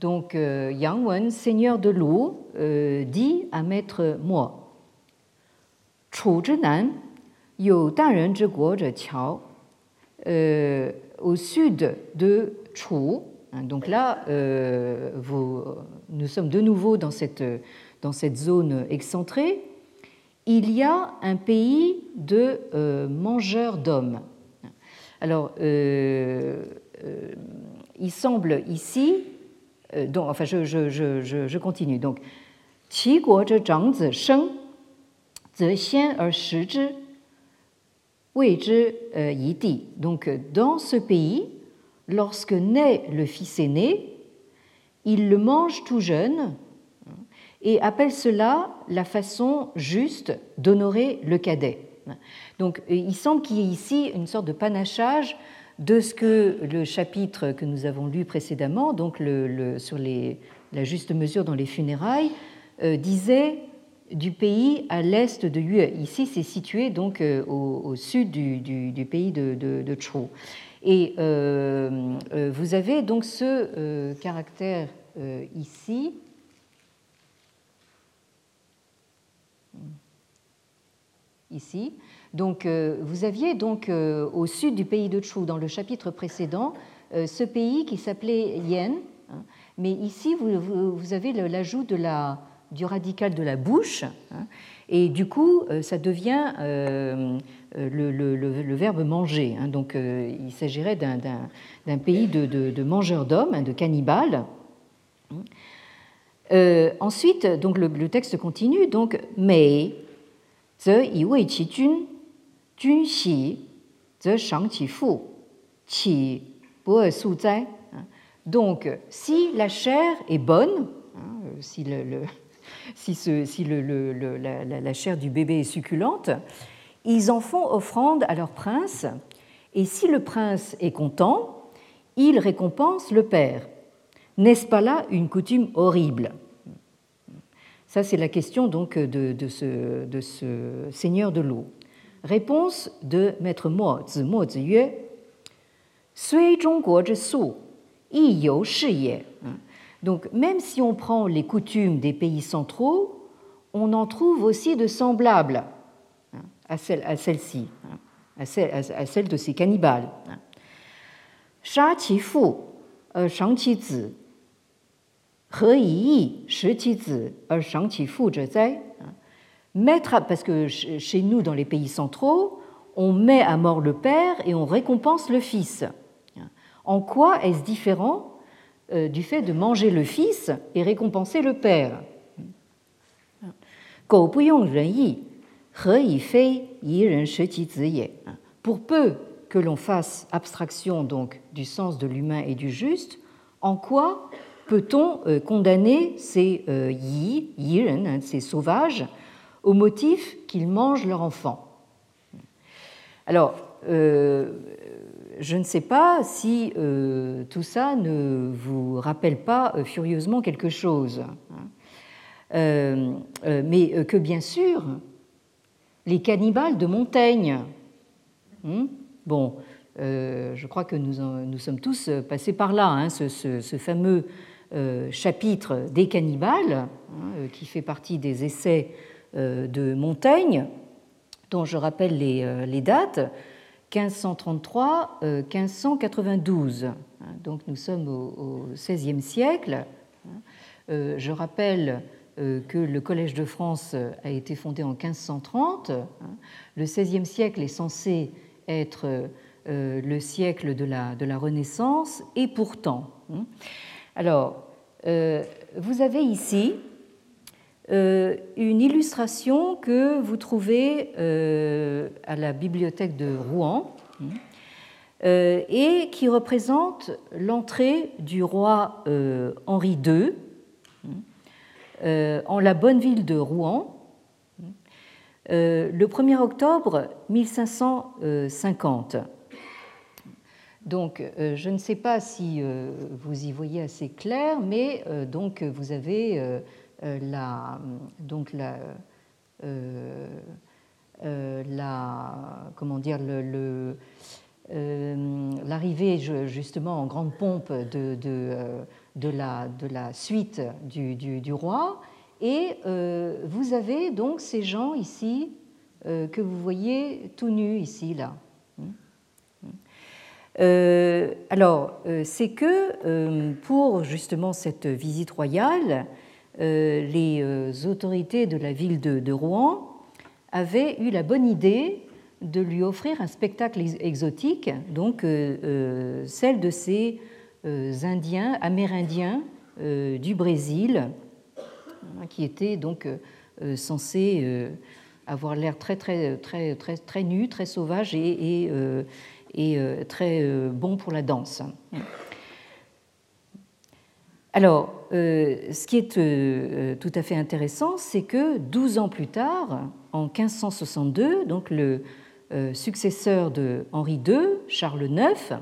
S2: Donc, Yang Wen, seigneur de l'eau, dit à maître Mo Chu zhi you dan ren zhi guo zhe. Au sud de Chu, Hein, donc là, euh, nous sommes de nouveau dans cette, dans cette zone excentrée. Il y a un pays de euh, mangeurs d'hommes. Alors, euh, il semble ici, donc, enfin, je, je, je, je continue. Donc, qi guo zhe zhang zi sheng, zi xian er. Donc, dans ce pays, lorsque naît le fils aîné, il le mange tout jeune et appelle cela la façon juste d'honorer le cadet. Donc il semble qu'il y ait ici une sorte de panachage de ce que le chapitre que nous avons lu précédemment, donc le, sur les, la juste mesure dans les funérailles, euh, disait du pays à l'est de Yue. Ici, c'est situé donc euh, au, sud du, pays de, de, et euh, euh, vous avez donc ce euh, caractère ici. Ici. Donc, vous aviez donc au sud du pays de Chu, dans le chapitre précédent, ce pays qui s'appelait Yen. Hein. mais ici, vous, avez l'ajout du radical de la bouche. Hein. et du coup, ça devient euh, le, verbe manger. Hein. donc euh, il s'agirait d'un pays de, mangeurs d'hommes, de cannibales. Euh, ensuite, donc le, texte continue. Donc, mais yi wei qi jun, jun xi, fu, qi bo su zai. Hein. Donc, si la chair est bonne, si, le, si, ce, si la, la, chair du bébé est succulente, ils en font offrande à leur prince, et si le prince est content, il récompense le père. N'est-ce pas là une coutume horrible? Ça, c'est la question donc de, ce, seigneur de l'eau. Réponse de maître Mo, Zi Mo Ziyue Donc, même si on prend les coutumes des pays centraux, on en trouve aussi de semblables à celle-ci, à, celle à, celle, de ces cannibales. Sha er shang qi zi, he yi shi qi zi, er shang qi fu zhe zai. Mettre, parce que chez nous, dans les pays centraux, on met à mort le père et on récompense le fils. En quoi est-ce différent euh, du fait de manger le fils et récompenser le père? Gou bu yong ren yi, pour peu que l'on fasse abstraction donc du sens de l'humain et du juste, en quoi peut-on euh, condamner ces euh, yi, yiren, hein, ces sauvages, au motif qu'ils mangent leur enfant? Alors, euh, je ne sais pas si tout ça ne vous rappelle pas furieusement quelque chose, hein. mais que bien sûr, les cannibales de Montaigne. Hmm? bon, je crois que nous, sommes tous passés par là, hein, ce, fameux chapitre des cannibales, hein, euh, qui fait partie des essais de Montaigne, dont je rappelle les, dates. 1533-1592. Hein, donc nous sommes au XVIe siècle. Je rappelle euh, que le Collège de France a été fondé en 1530. Hein. Le XVIe siècle est censé être euh, le siècle de la Renaissance, et pourtant. Hein. Alors, euh, vous avez ici une illustration que vous trouvez à la bibliothèque de Rouen et qui représente l'entrée du roi Henri II en la bonne ville de Rouen le 1er octobre 1550. Donc, euh, je ne sais pas si euh, vous y voyez assez clair, mais euh, donc vous avez la, donc la, comment dire, le, l'arrivée justement en grande pompe de, de, de, la, de la, suite du, du, du roi. Et vous avez donc ces gens ici que vous voyez tout nus ici, là. Euh, alors, euh, c'est que euh, pour justement cette visite royale, les autorités de la ville de, Rouen avaient eu la bonne idée de lui offrir un spectacle exotique, donc celle de ces Indiens, Amérindiens du Brésil, qui étaient donc censés avoir l'air très très très très très nus, très sauvages et et euh, très euh, bon pour la danse. Alors, euh, ce qui est tout à fait intéressant, c'est que 12 ans plus tard, en 1562, donc le successeur de Henri II, Charles IX,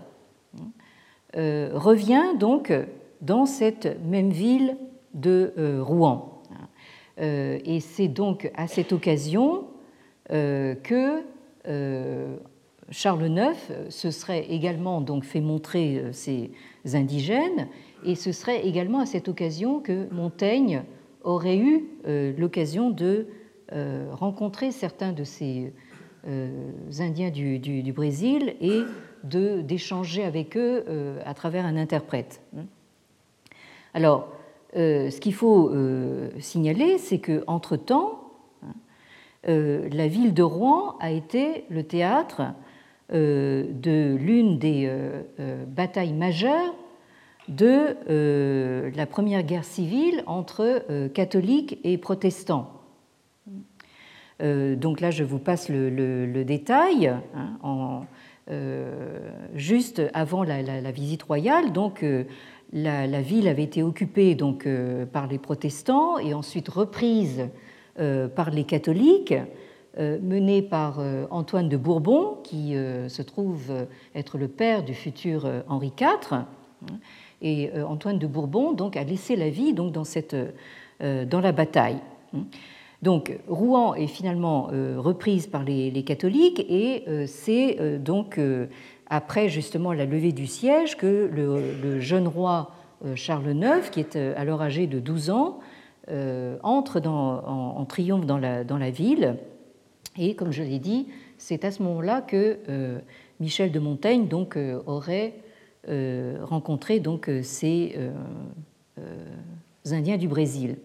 S2: revient donc dans cette même ville de Rouen. Et c'est donc à cette occasion que Charles IX se serait également fait montrer euh, ces indigènes et ce serait également à cette occasion que Montaigne aurait eu euh, l'occasion de euh, rencontrer certains de ces Indiens du, Brésil et d'échanger avec eux à travers un interprète. Alors, ce qu'il faut signaler, c'est qu'entre-temps, la ville de Rouen a été le théâtre euh, de l'une des euh, euh, batailles majeures de la première guerre civile entre catholiques et protestants. Donc là, je vous passe le, détail. Hein, juste avant la, visite royale, donc la, ville avait été occupée par les protestants et ensuite reprise par les catholiques. Euh, mené par euh, Antoine de Bourbon, qui euh, se trouve être le père du futur Henri IV. Et Antoine de Bourbon donc, a laissé la vie donc, dans, cette, dans la bataille. Donc Rouen est finalement reprise par les, catholiques et c'est donc après justement la levée du siège que le, jeune roi Charles IX, qui est alors âgé de 12 ans, entre en, en, triomphe dans la, dans la ville et comme je l'ai dit, c'est à ce moment-là que euh, Michel de Montaigne donc, euh, aurait euh, rencontré donc, ces Indiens du Brésil.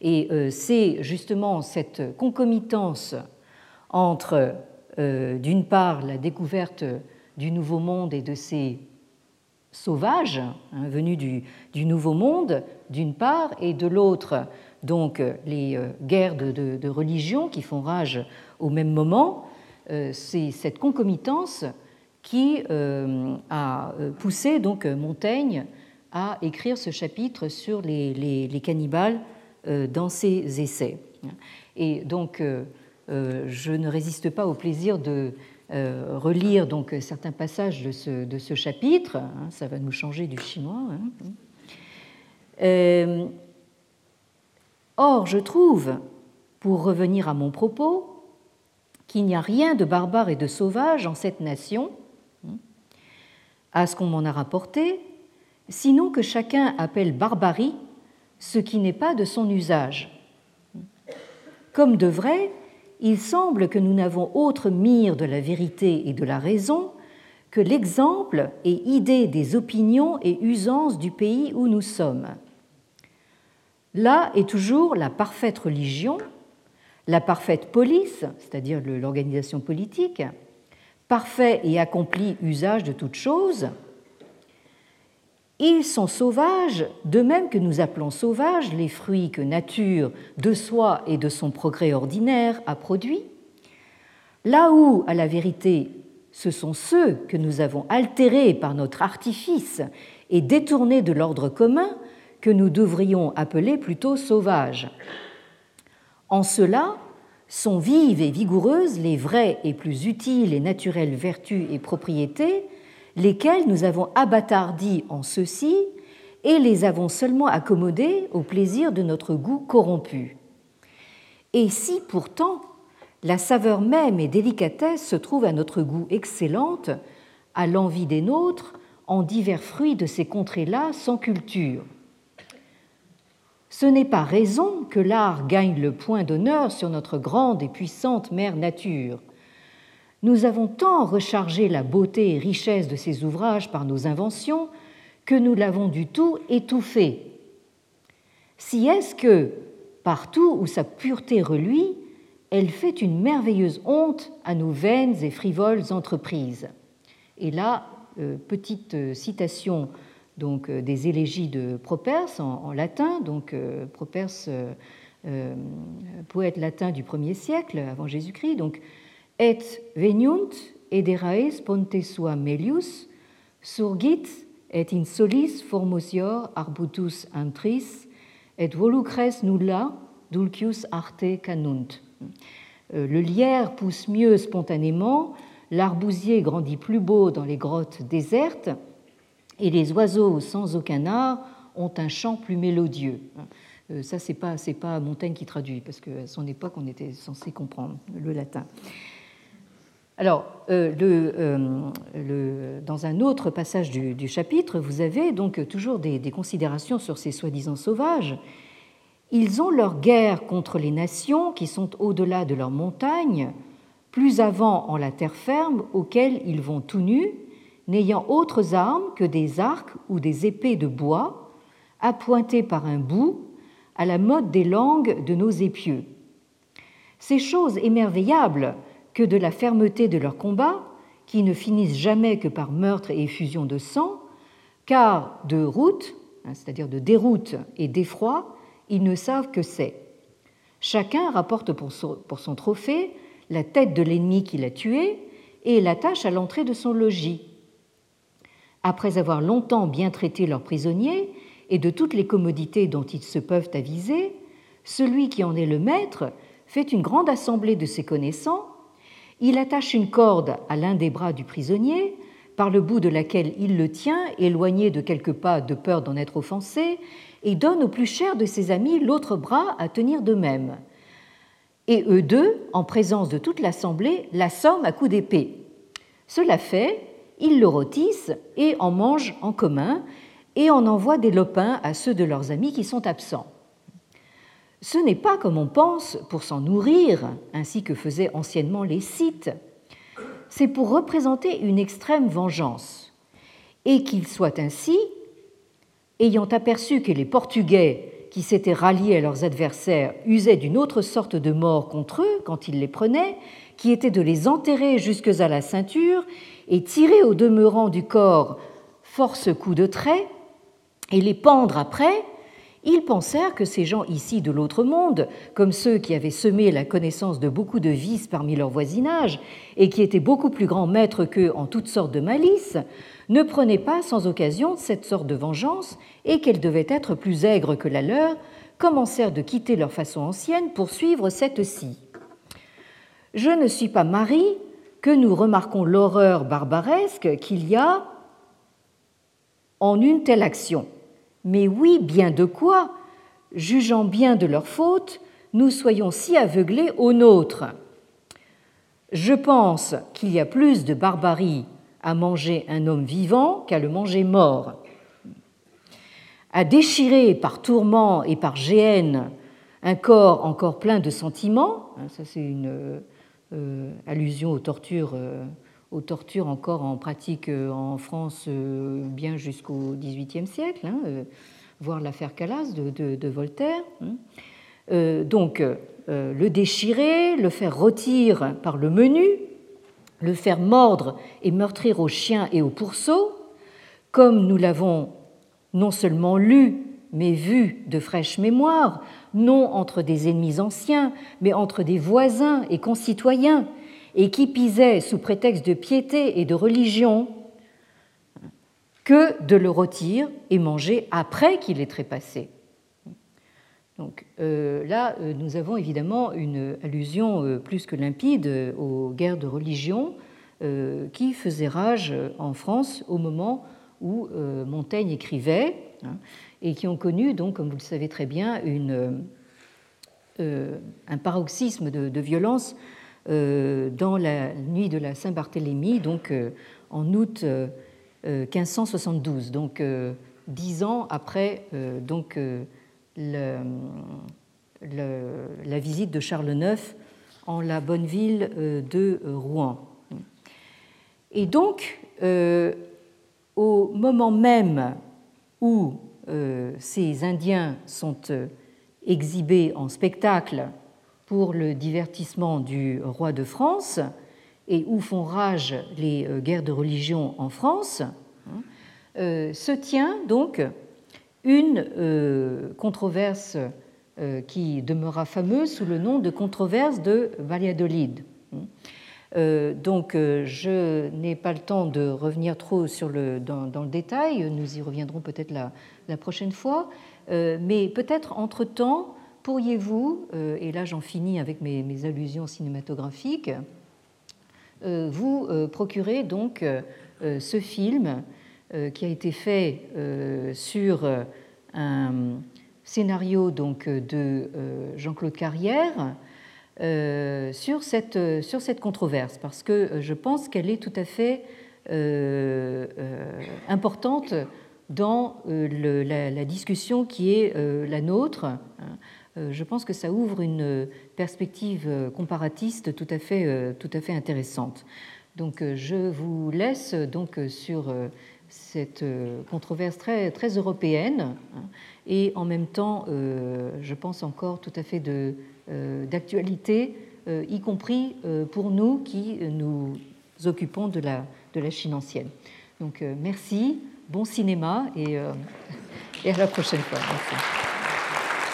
S2: Et c'est justement cette concomitance entre, d'une part, la découverte du Nouveau Monde et de ces sauvages hein, venus du, Nouveau Monde, d'une part, et de l'autre, donc les euh, guerres de, religion qui font rage au même moment, euh, c'est cette concomitance qui euh, a poussé donc Montaigne à écrire ce chapitre sur les, cannibales dans ses essais. Et donc, je ne résiste pas au plaisir de relire donc certains passages de ce, chapitre. Hein, ça va nous changer du chinois. Hein. Or, je trouve, pour revenir à mon propos, qu'il n'y a rien de barbare et de sauvage en cette nation, à ce qu'on m'en a rapporté, sinon que chacun appelle barbarie ce qui n'est pas de son usage. Comme de vrai, il semble que nous n'avons autre mire de la vérité et de la raison que l'exemple et idée des opinions et usances du pays où nous sommes. Là est toujours la parfaite religion, la parfaite police, c'est-à-dire l'organisation politique, parfait et accompli usage de toutes choses, Ils sont sauvages, de même que nous appelons sauvages les fruits que nature, de soi et de son progrès ordinaire, a produits. Là où, à la vérité, ce sont ceux que nous avons altérés par notre artifice et détournés de l'ordre commun que nous devrions appeler plutôt sauvages. En cela, sont vives et vigoureuses les vraies et plus utiles et naturelles vertus et propriétés, lesquelles nous avons abattardis en ceci et les avons seulement accommodées au plaisir de notre goût corrompu. Et si pourtant la saveur même et délicatesse se trouve à notre goût excellente, à l'envie des nôtres, en divers fruits de ces contrées-là sans culture, ce n'est pas raison que l'art gagne le point d'honneur sur notre grande et puissante mère nature. Nous avons tant rechargé la beauté et richesse de ces ouvrages par nos inventions que nous l'avons du tout étouffé. Si est-ce que, partout où sa pureté reluit, elle fait une merveilleuse honte à nos vaines et frivoles entreprises. Et là, euh, petite euh, citation donc euh, des élégies de Properce en, latin, donc Properce, euh, poète latin du 1er siècle avant Jésus-Christ, donc et veniunt ederaes ponte sua melius surgit et in solis formosior arbutus antris et volucres nulla dulcius arte canunt. Le lierre pousse mieux spontanément, l'arbousier grandit plus beau dans les grottes désertes, et les oiseaux sans aucun art ont un chant plus mélodieux. Euh, ça, c'est pas Montaigne qui traduit parce qu'à son époque, on était censé comprendre le latin. Alors, euh, euh, dans un autre passage du, chapitre, vous avez donc toujours des, des considérations sur ces soi-disant sauvages. Ils ont leur guerre contre les nations qui sont au-delà de leurs montagnes, plus avant en la terre ferme, auxquelles ils vont tout nus, n'ayant autres armes que des arcs ou des épées de bois, appointées par un bout, à la mode des langues de nos épieux. Ces choses émerveillables que de la fermeté de leurs combats, qui ne finissent jamais que par meurtre et effusion de sang, car de route, hein, c'est-à-dire de déroute et d'effroi, ils ne savent que c'est. Chacun rapporte pour son trophée la tête de l'ennemi qu'il a tué et l'attache à l'entrée de son logis après avoir longtemps bien traité leurs prisonniers et de toutes les commodités dont ils se peuvent aviser, celui qui en est le maître fait une grande assemblée de ses connaissants, il attache une corde à l'un des bras du prisonnier, par le bout de laquelle il le tient, éloigné de quelques pas de peur d'en être offensé, et donne au plus cher de ses amis l'autre bras à tenir de même. Et eux deux, en présence de toute l'assemblée, l'assomment à coups d'épée. Cela fait, ils le rôtissent et en mangent en commun et en envoient des lopins à ceux de leurs amis qui sont absents. Ce n'est pas comme on pense pour s'en nourrir, ainsi que faisaient anciennement les Scythes, c'est pour représenter une extrême vengeance, et qu'il soit ainsi, ayant aperçu que les Portugais qui s'étaient ralliés à leurs adversaires usaient d'une autre sorte de mort contre eux quand ils les prenaient, qui était de les enterrer jusque à la ceinture et tirer au demeurant du corps force coups de trait et les pendre après, ils pensèrent que ces gens ici de l'autre monde, comme ceux qui avaient semé la connaissance de beaucoup de vices parmi leur voisinage et qui étaient beaucoup plus grands maîtres qu'eux en toutes sortes de malices, ne prenaient pas sans occasion cette sorte de vengeance et qu'elle devait être plus aigre que la leur, commencèrent de quitter leur façon ancienne pour suivre cette-ci. Je ne suis pas Marie, que nous remarquons l'horreur barbaresque qu'il y a en une telle action. Mais oui, bien de quoi, jugeant bien de leur faute, nous soyons si aveuglés aux nôtres. Je pense qu'il y a plus de barbarie à manger un homme vivant qu'à le manger mort. À déchirer par tourment et par géhenne un corps encore plein de sentiments, hein, ça c'est une euh, allusion aux tortures, euh, aux tortures encore en pratique euh, en France bien jusqu'au XVIIIe siècle, hein, voire l'affaire Calas de, Voltaire. Hein. donc, le déchirer, le faire rôtir par le menu, le faire mordre et meurtrir aux chiens et aux pourceaux, comme nous l'avons non seulement lu, mais vu de fraîche mémoire, non entre des ennemis anciens, mais entre des voisins et concitoyens, et qui pisait sous prétexte de piété et de religion, que de le rôtir et manger après qu'il ait trépassé. Donc euh, là, euh, nous avons évidemment une allusion euh, plus que limpide aux guerres de religion qui faisaient rage en France au moment où Montaigne écrivait hein, et qui ont connu, donc, comme vous le savez très bien, un paroxysme de violence dans la nuit de la Saint-Barthélemy, donc en août 1572, donc dix ans après donc, la visite de Charles IX en la bonne ville euh, de Rouen. Et donc, euh, au moment même où euh, ces Indiens sont exhibés en spectacle pour le divertissement du roi de France et où font rage les guerres de religion en France, hein, se tient donc une euh, controverse euh, qui demeura fameuse sous le nom de controverse de Valladolid. Euh, donc, je n'ai pas le temps de revenir trop sur le, dans, le détail, nous y reviendrons peut-être la, la, prochaine fois, mais peut-être entre-temps, pourriez-vous, et là j'en finis avec mes, allusions cinématographiques, vous procurer donc ce film euh, qui a été fait euh, sur euh, un scénario donc de Jean-Claude Carrière sur cette, sur cette controverse, parce que je pense qu'elle est tout à fait importante dans la, discussion qui est la nôtre. Je pense que ça ouvre une perspective comparatiste tout à fait, tout à fait intéressante. Donc je vous laisse donc sur cette euh, controverse très, très européenne hein, et en même temps, euh, je pense encore tout à fait euh, d'actualité, y compris pour nous qui nous occupons de la, de la Chine ancienne. Donc merci, bon cinéma et, et à la prochaine fois.